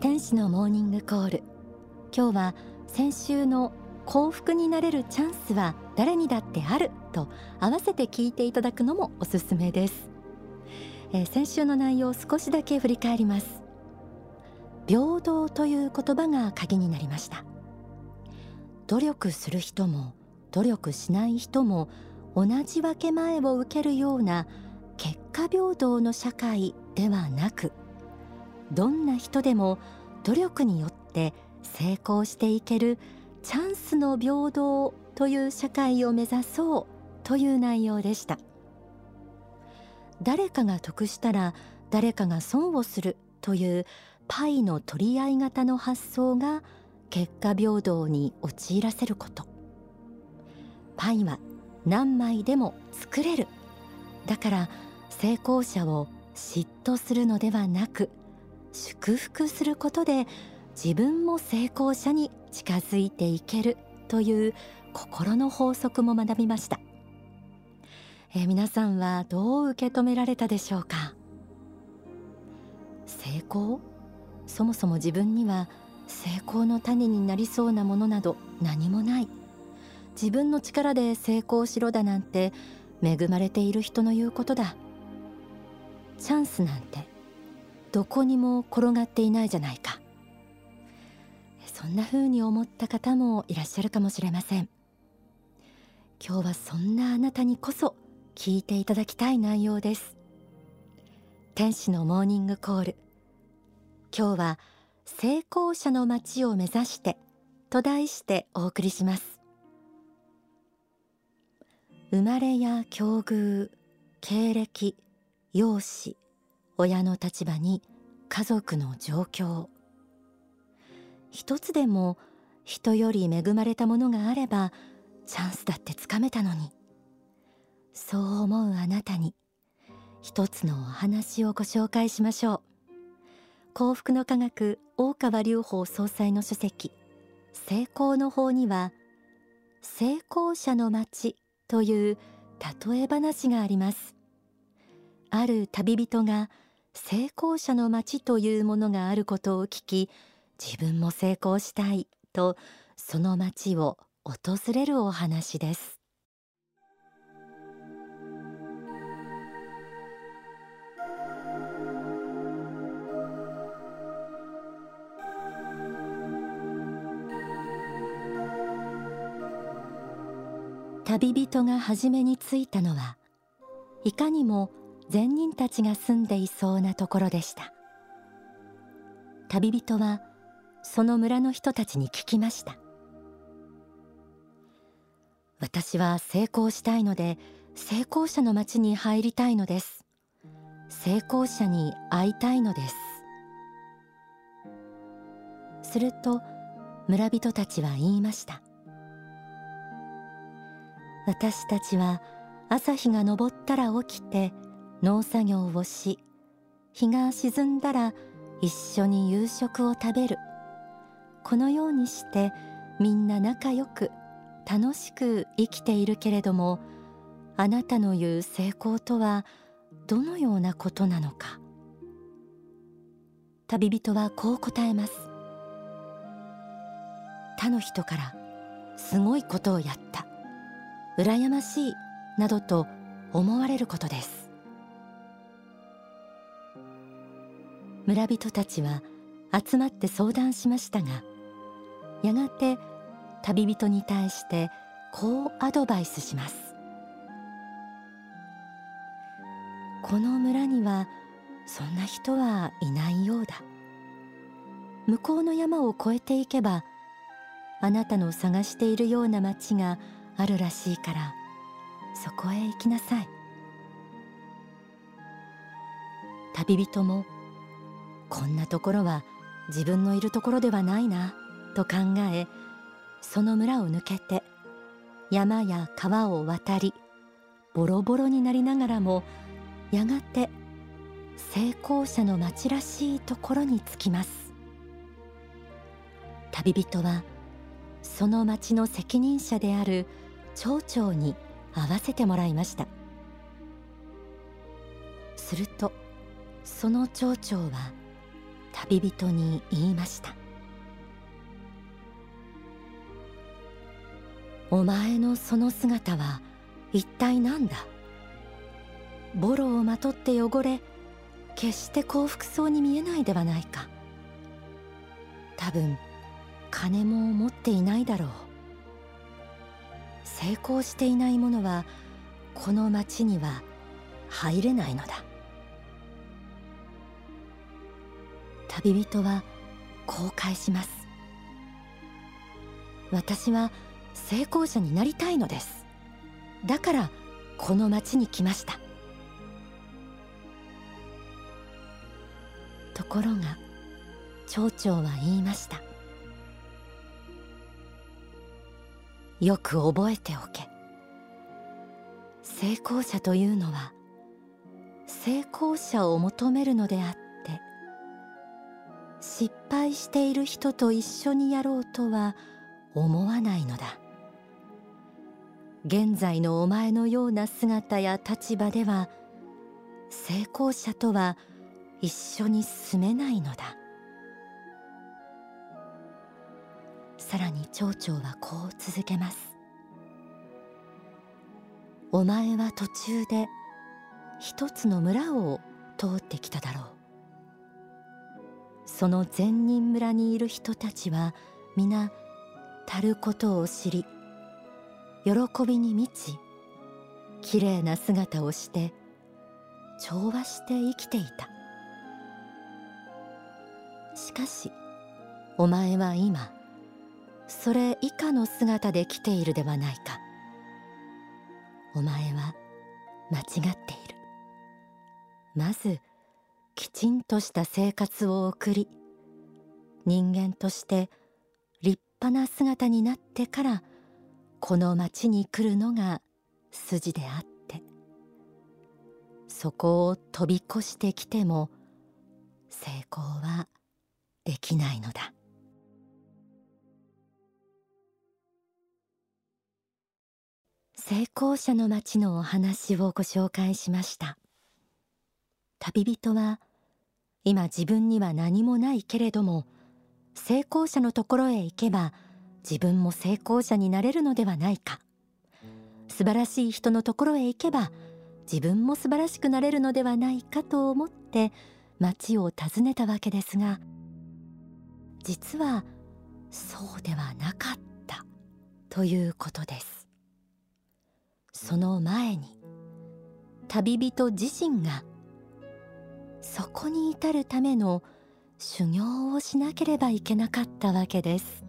天使のモーニングコール。今日は先週の幸福になれるチャンスは誰にだってあると合わせて聞いていただくのもおすすめです、えー、先週の内容を少しだけ振り返ります。平等という言葉が鍵になりました。努力する人も努力しない人も同じ分け前を受けるような結果平等の社会ではなくどんな人でも努力によって成功していけるチャンスの平等という社会を目指そうという内容でした。誰かが得したら誰かが損をするというパイの取り合い型の発想が結果平等に陥らせること。パイは何枚でも作れる。だから成功者を嫉妬するのではなく祝福することで自分も成功者に近づいていけるという心の法則も学びました、えー、皆さんはどう受け止められたでしょうか？成功？そもそも自分には成功の種になりそうなものなど何もない。自分の力で成功しろだなんて恵まれている人の言うことだ。チャンスなんてどこにも転がっていないじゃないか。そんな風に思った方もいらっしゃるかもしれません。今日はそんなあなたにこそ聞いていただきたい内容です。天使のモーニングコール。今日は成功者の街を目指してと題してお送りします。生まれや境遇経歴容姿親の立場に家族の状況。一つでも人より恵まれたものがあればチャンスだってつかめたのに。そう思うあなたに一つのお話をご紹介しましょう。幸福の科学大川隆法総裁の書籍成功の法には成功者の街という例え話があります。ある旅人が成功者の街というものがあることを聞き自分も成功したいとその街を訪れるお話です。旅人が初めに着いたのはいかにも善人たちが住んでいそうなところでした。旅人はその村の人たちに聞きました。私は成功したいので成功者の町に入りたいのです。成功者に会いたいのです。すると村人たちは言いました。私たちは朝日が昇ったら起きて農作業をし日が沈んだら一緒に夕食を食べる。このようにしてみんな仲良く楽しく生きているけれどもあなたの言う成功とはどのようなことなのか。旅人はこう答えます。他の人からすごいことをやった。羨ましい。などと思われることです。村人たちは集まって相談しましたがやがて旅人に対してこうアドバイスします。この村にはそんな人はいないようだ。向こうの山を越えていけばあなたの探しているような町があるらしいからそこへ行きなさい。旅人もこんなところは自分のいるところではないなと考えその村を抜けて山や川を渡りボロボロになりながらもやがて成功者の町らしいところに着きます。旅人はその町の責任者である町長に会わせてもらいました。するとその町長は旅人に言いました。お前のその姿は一体何だ？ボロをまとって汚れ決して幸福そうに見えないではないか。多分金も持っていないだろう。成功していない者はこの町には入れないのだ。旅人はこう返します。私は成功者になりたいのです。だからこの町に来ました。ところが町長は言いました。よく覚えておけ。成功者というのは成功者を求めるのであって失敗している人と一緒にやろうとは思わないのだ。現在のお前のような姿や立場では成功者とは一緒に住めないのだ。さらに町長はこう続けます。お前は途中で一つの村を通ってきただろう。その善人村にいる人たちは皆足ることを知り喜びに満ちきれいな姿をして調和して生きていた。しかしお前は今それ以下の姿で来ているではないか。お前は間違っている。まずきちんとした生活を送り人間として立派な姿になってからこの町に来るのが筋であってそこを飛び越してきても成功はできないのだ。成功者の町のお話をご紹介しました。旅人は今自分には何もないけれども成功者のところへ行けば自分も成功者になれるのではないか。素晴らしい人のところへ行けば自分も素晴らしくなれるのではないかと思って町を訪ねたわけですが実はそうではなかったということです。その前に旅人自身がそこに至るための修行をしなければいけなかったわけです。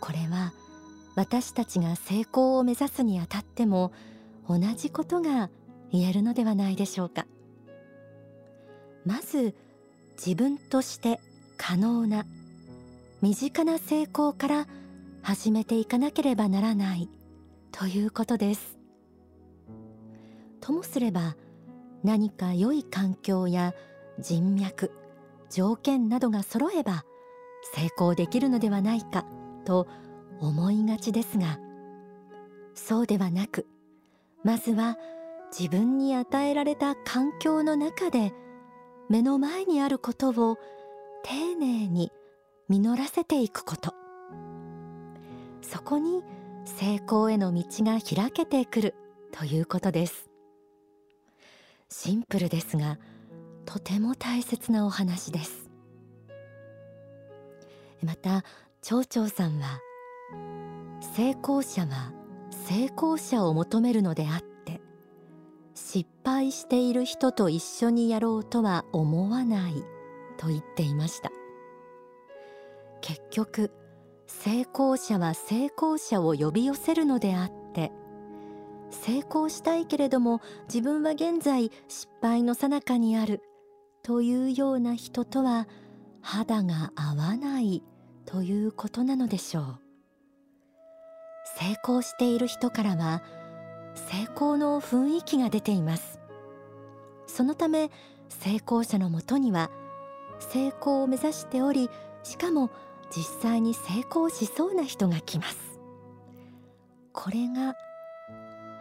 これは私たちが成功を目指すにあたっても同じことが言えるのではないでしょうか。まず自分として可能な身近な成功から始めていかなければならないということです。ともすれば何か良い環境や人脈条件などが揃えば成功できるのではないかと思いがちですがそうではなくまずは自分に与えられた環境の中で目の前にあることを丁寧に実らせていくこと。そこに成功への道が開けてくるということです。シンプルですがとても大切なお話です。また町長さんは成功者は成功者を求めるのであって失敗している人と一緒にやろうとは思わないと言っていました。結局成功者は成功者を呼び寄せるのであって成功したいけれども自分は現在失敗の最中にある。というような人とは肌が合わない。ということなのでしょう。成功している人からは成功の雰囲気が出ています。そのため成功者のもとには成功を目指しておりしかも実際に成功しそうな人が来ます。これが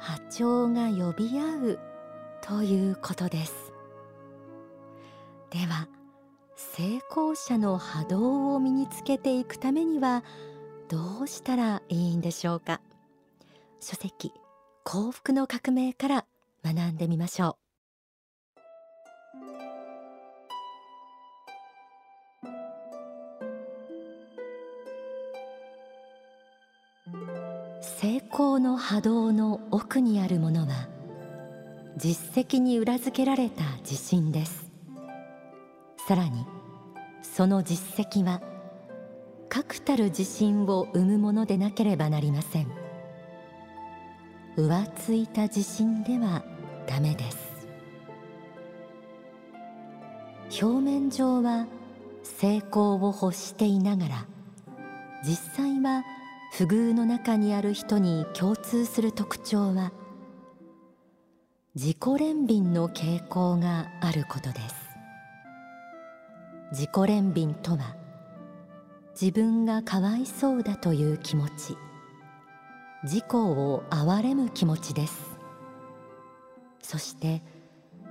波長が呼び合うということです。では成功者の波動を身につけていくためにはどうしたらいいんでしょうか？書籍幸福の革命から学んでみましょう。成功の波動の奥にあるものは実績に裏付けられた自信です。さらにその実績は確たる自信を生むものでなければなりません。浮ついた自信ではダメです。表面上は成功を欲していながら実際は不遇の中にある人に共通する特徴は自己憐憫の傾向があることです。自己憐憫とは自分がかわいそうだという気持ち自己を憐れむ気持ちです。そして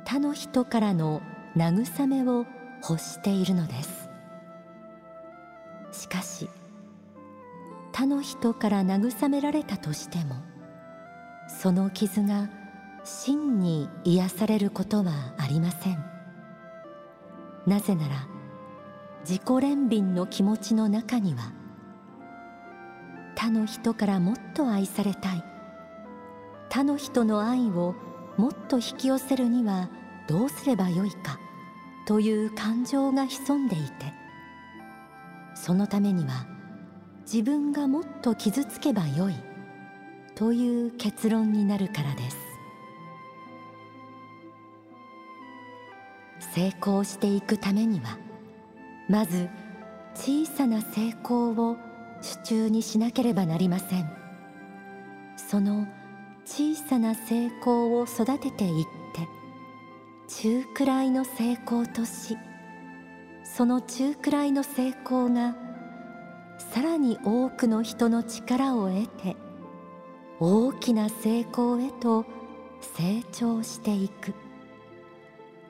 他の人からの慰めを欲しているのです。しかし他の人から慰められたとしてもその傷が真に癒されることはありません。なぜなら自己憐憫の気持ちの中には他の人からもっと愛されたい他の人の愛をもっと引き寄せるにはどうすればよいかという感情が潜んでいてそのためには自分がもっと傷つけばよい。という結論になるからです。成功していくためにはまず小さな成功を手中にしなければなりません。その小さな成功を育てていって中くらいの成功としその中くらいの成功がさらに多くの人の力を得て大きな成功へと成長していく。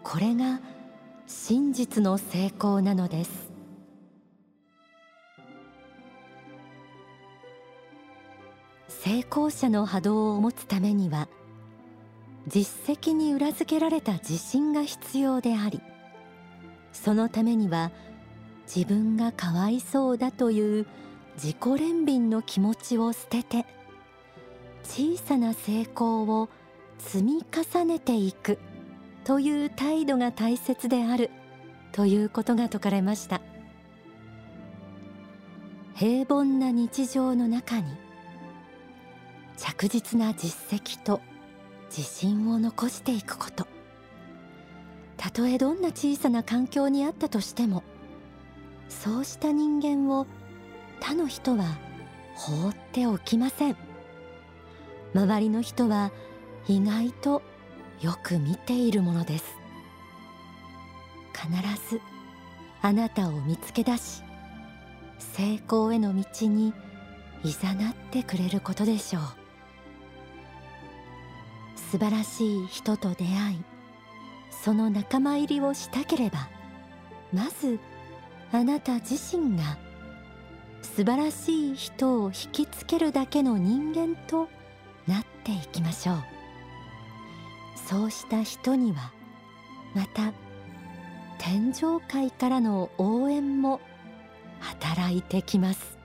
これが真実の成功なのです。成功者の波動を持つためには実績に裏付けられた自信が必要でありそのためには自分がかわいそうだという自己憐憫の気持ちを捨てて小さな成功を積み重ねていくという態度が大切であるということが説かれました。平凡な日常の中に着実な実績と自信を残していくこと。たとえどんな小さな環境にあったとしてもそうした人間を他の人は放っておきません。周りの人は意外とよく見ているものです。必ずあなたを見つけ出し成功への道にいざなってくれることでしょう。素晴らしい人と出会いその仲間入りをしたければまずあなた自身が素晴らしい人を引きつけるだけの人間となっていきましょう。そうした人にはまた天上界からの応援も働いてきます。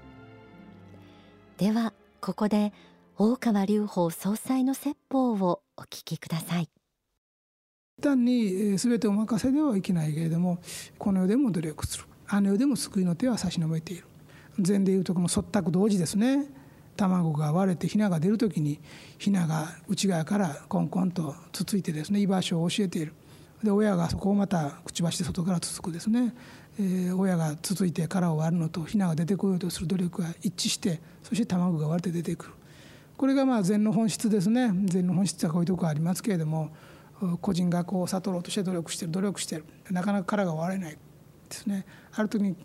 ではここで大川隆法総裁の説法をお聞きください。単に全てお任せではいけないけれどもこの世でも努力する。あの世でも救いの手は差し伸べている。禅でいうとこの即託同時ですね。卵が割れてヒナが出る時にヒナが内側からコンコンとつついてですね居場所を教えている。で親がそこをまたくちばしで外からつつくですね、えー、親がつついて殻を割るのとヒナが出てこようとする努力が一致してそして卵が割れて出てくる。これがまあ禅の本質ですね。禅の本質はこういうとこありますけれども個人がこう悟ろうとして努力してる努力してる。なかなか殻が割れない。ですね。ある時に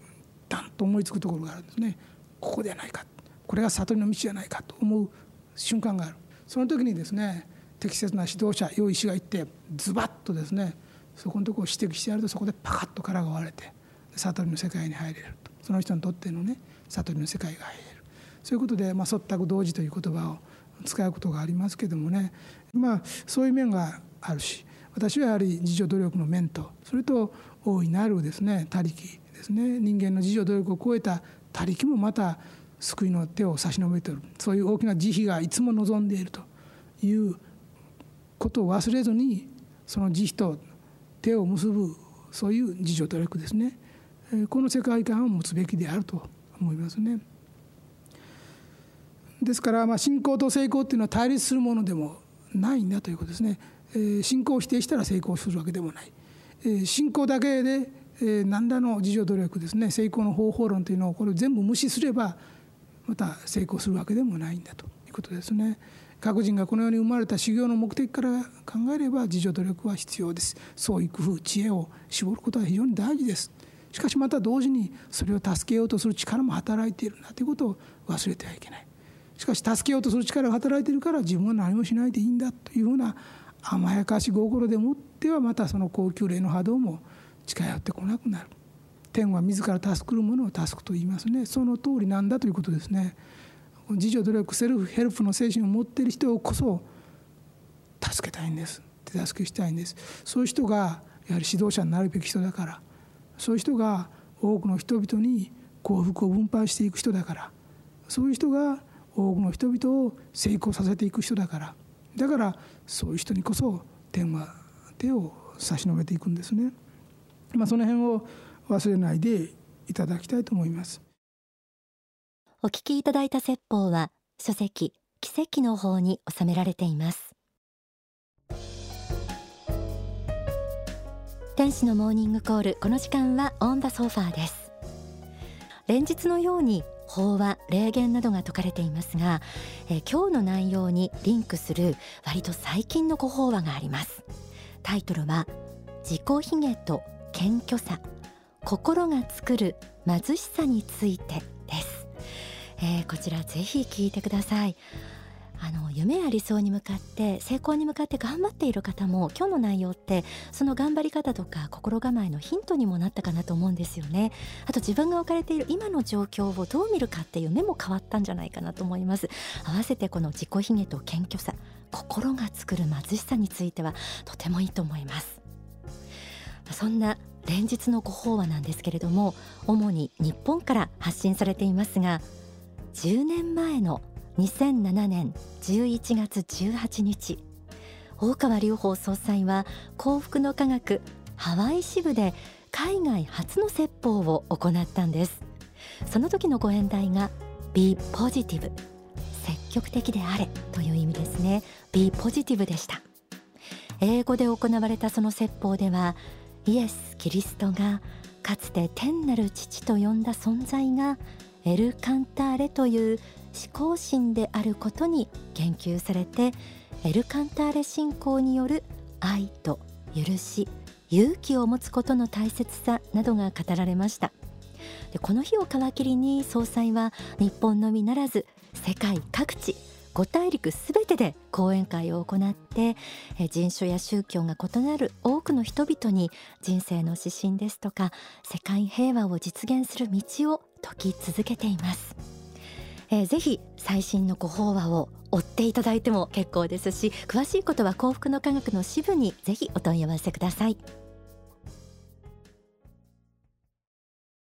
ダンと思いつくところがあるんですね。ここではないか。これが悟りの道じゃないかと思う瞬間がある。その時にですね適切な指導者良い師がいってズバッとですねそこのとこを指摘してやるとそこでパカッと殻が割れて悟りの世界に入れると。その人にとってのね悟りの世界が入れる。そういうことで、まあ、即託同時という言葉を使うことがありますけどもね。まあそういう面があるし私はやはり自助努力の面とそれと大いなるですね他力ですね人間の自助努力を超えた他力もまた救いの手を差し伸べているそういう大きな慈悲がいつも望んでいるということを忘れずにその慈悲と手を結ぶそういう自助努力ですねこの世界観を持つべきであると思いますね。ですからまあ信仰と成功っていうのは対立するものでもないんだということですね。信仰を否定したら成功するわけでもない。信仰だけで何らの自助努力ですね成功の方法論というのをこれを全部無視すればまた成功するわけでもないんだということですね。各人がこの世に生まれた修行の目的から考えれば自助努力は必要です創意工夫知恵を絞ることは非常に大事ですしかしまた同時にそれを助けようとする力も働いているんだということを忘れてはいけないしかし助けようとする力が働いているから自分は何もしないでいいんだというふうな甘やかし心でもってはまたその高級霊の波動も近寄ってこなくなる。天は自ら助くるものを助くと言いますね。その通りなんだということですね。自助努力セルフヘルプの精神を持っている人こそ助けたいんです。手助けしたいんです。そういう人がやはり指導者になるべき人だから。そういう人が多くの人々に幸福を分配していく人だから。そういう人が多くの人々を成功させていく人だから。だからそういう人にこそ天は手を差し伸べていくんですね。まあ、その辺を忘れないでいただきたいと思います。お聞きいただいた説法は書籍奇跡の方に収められています。天使のモーニングコールこの時間はオンダソファーです連日のように法話霊言などが説かれていますが、えー、今日の内容にリンクする割と最近のご法話があります。タイトルは自己卑下と謙虚さ心が作る貧しさについてです、えー、こちらぜひ聞いてください。あの夢や理想に向かって成功に向かって頑張っている方も今日の内容ってその頑張り方とか心構えのヒントにもなったかなと思うんですよね。あと自分が置かれている今の状況をどう見るかっていう目も変わったんじゃないかなと思います。合わせてこの自己卑下と謙虚さ心が作る貧しさについてはとてもいいと思います。そんな連日のご法話なんですけれども主に日本から発信されていますが10年前の2007年11月18日。大川隆法総裁は幸福の科学ハワイ支部で海外初の説法を行ったんです。その時のご演題が Be Positive 積極的であれ。という意味ですね。Be Positive でした。英語で行われたその説法ではイエス・キリストがかつて天なる父と呼んだ存在がエル・カンターレという思考心であることに言及されてエルカンターレ信仰による愛と許し勇気を持つことの大切さなどが語られました。でこの日を皮切りに総裁は日本のみならず世界各地5大陸すべてで講演会を行って人種や宗教が異なる多くの人々に人生の指針ですとか世界平和を実現する道を説き続けています。えー、ぜひ最新のご法話を追っていただいても結構ですし詳しいことは幸福の科学の支部にぜひお問い合わせください。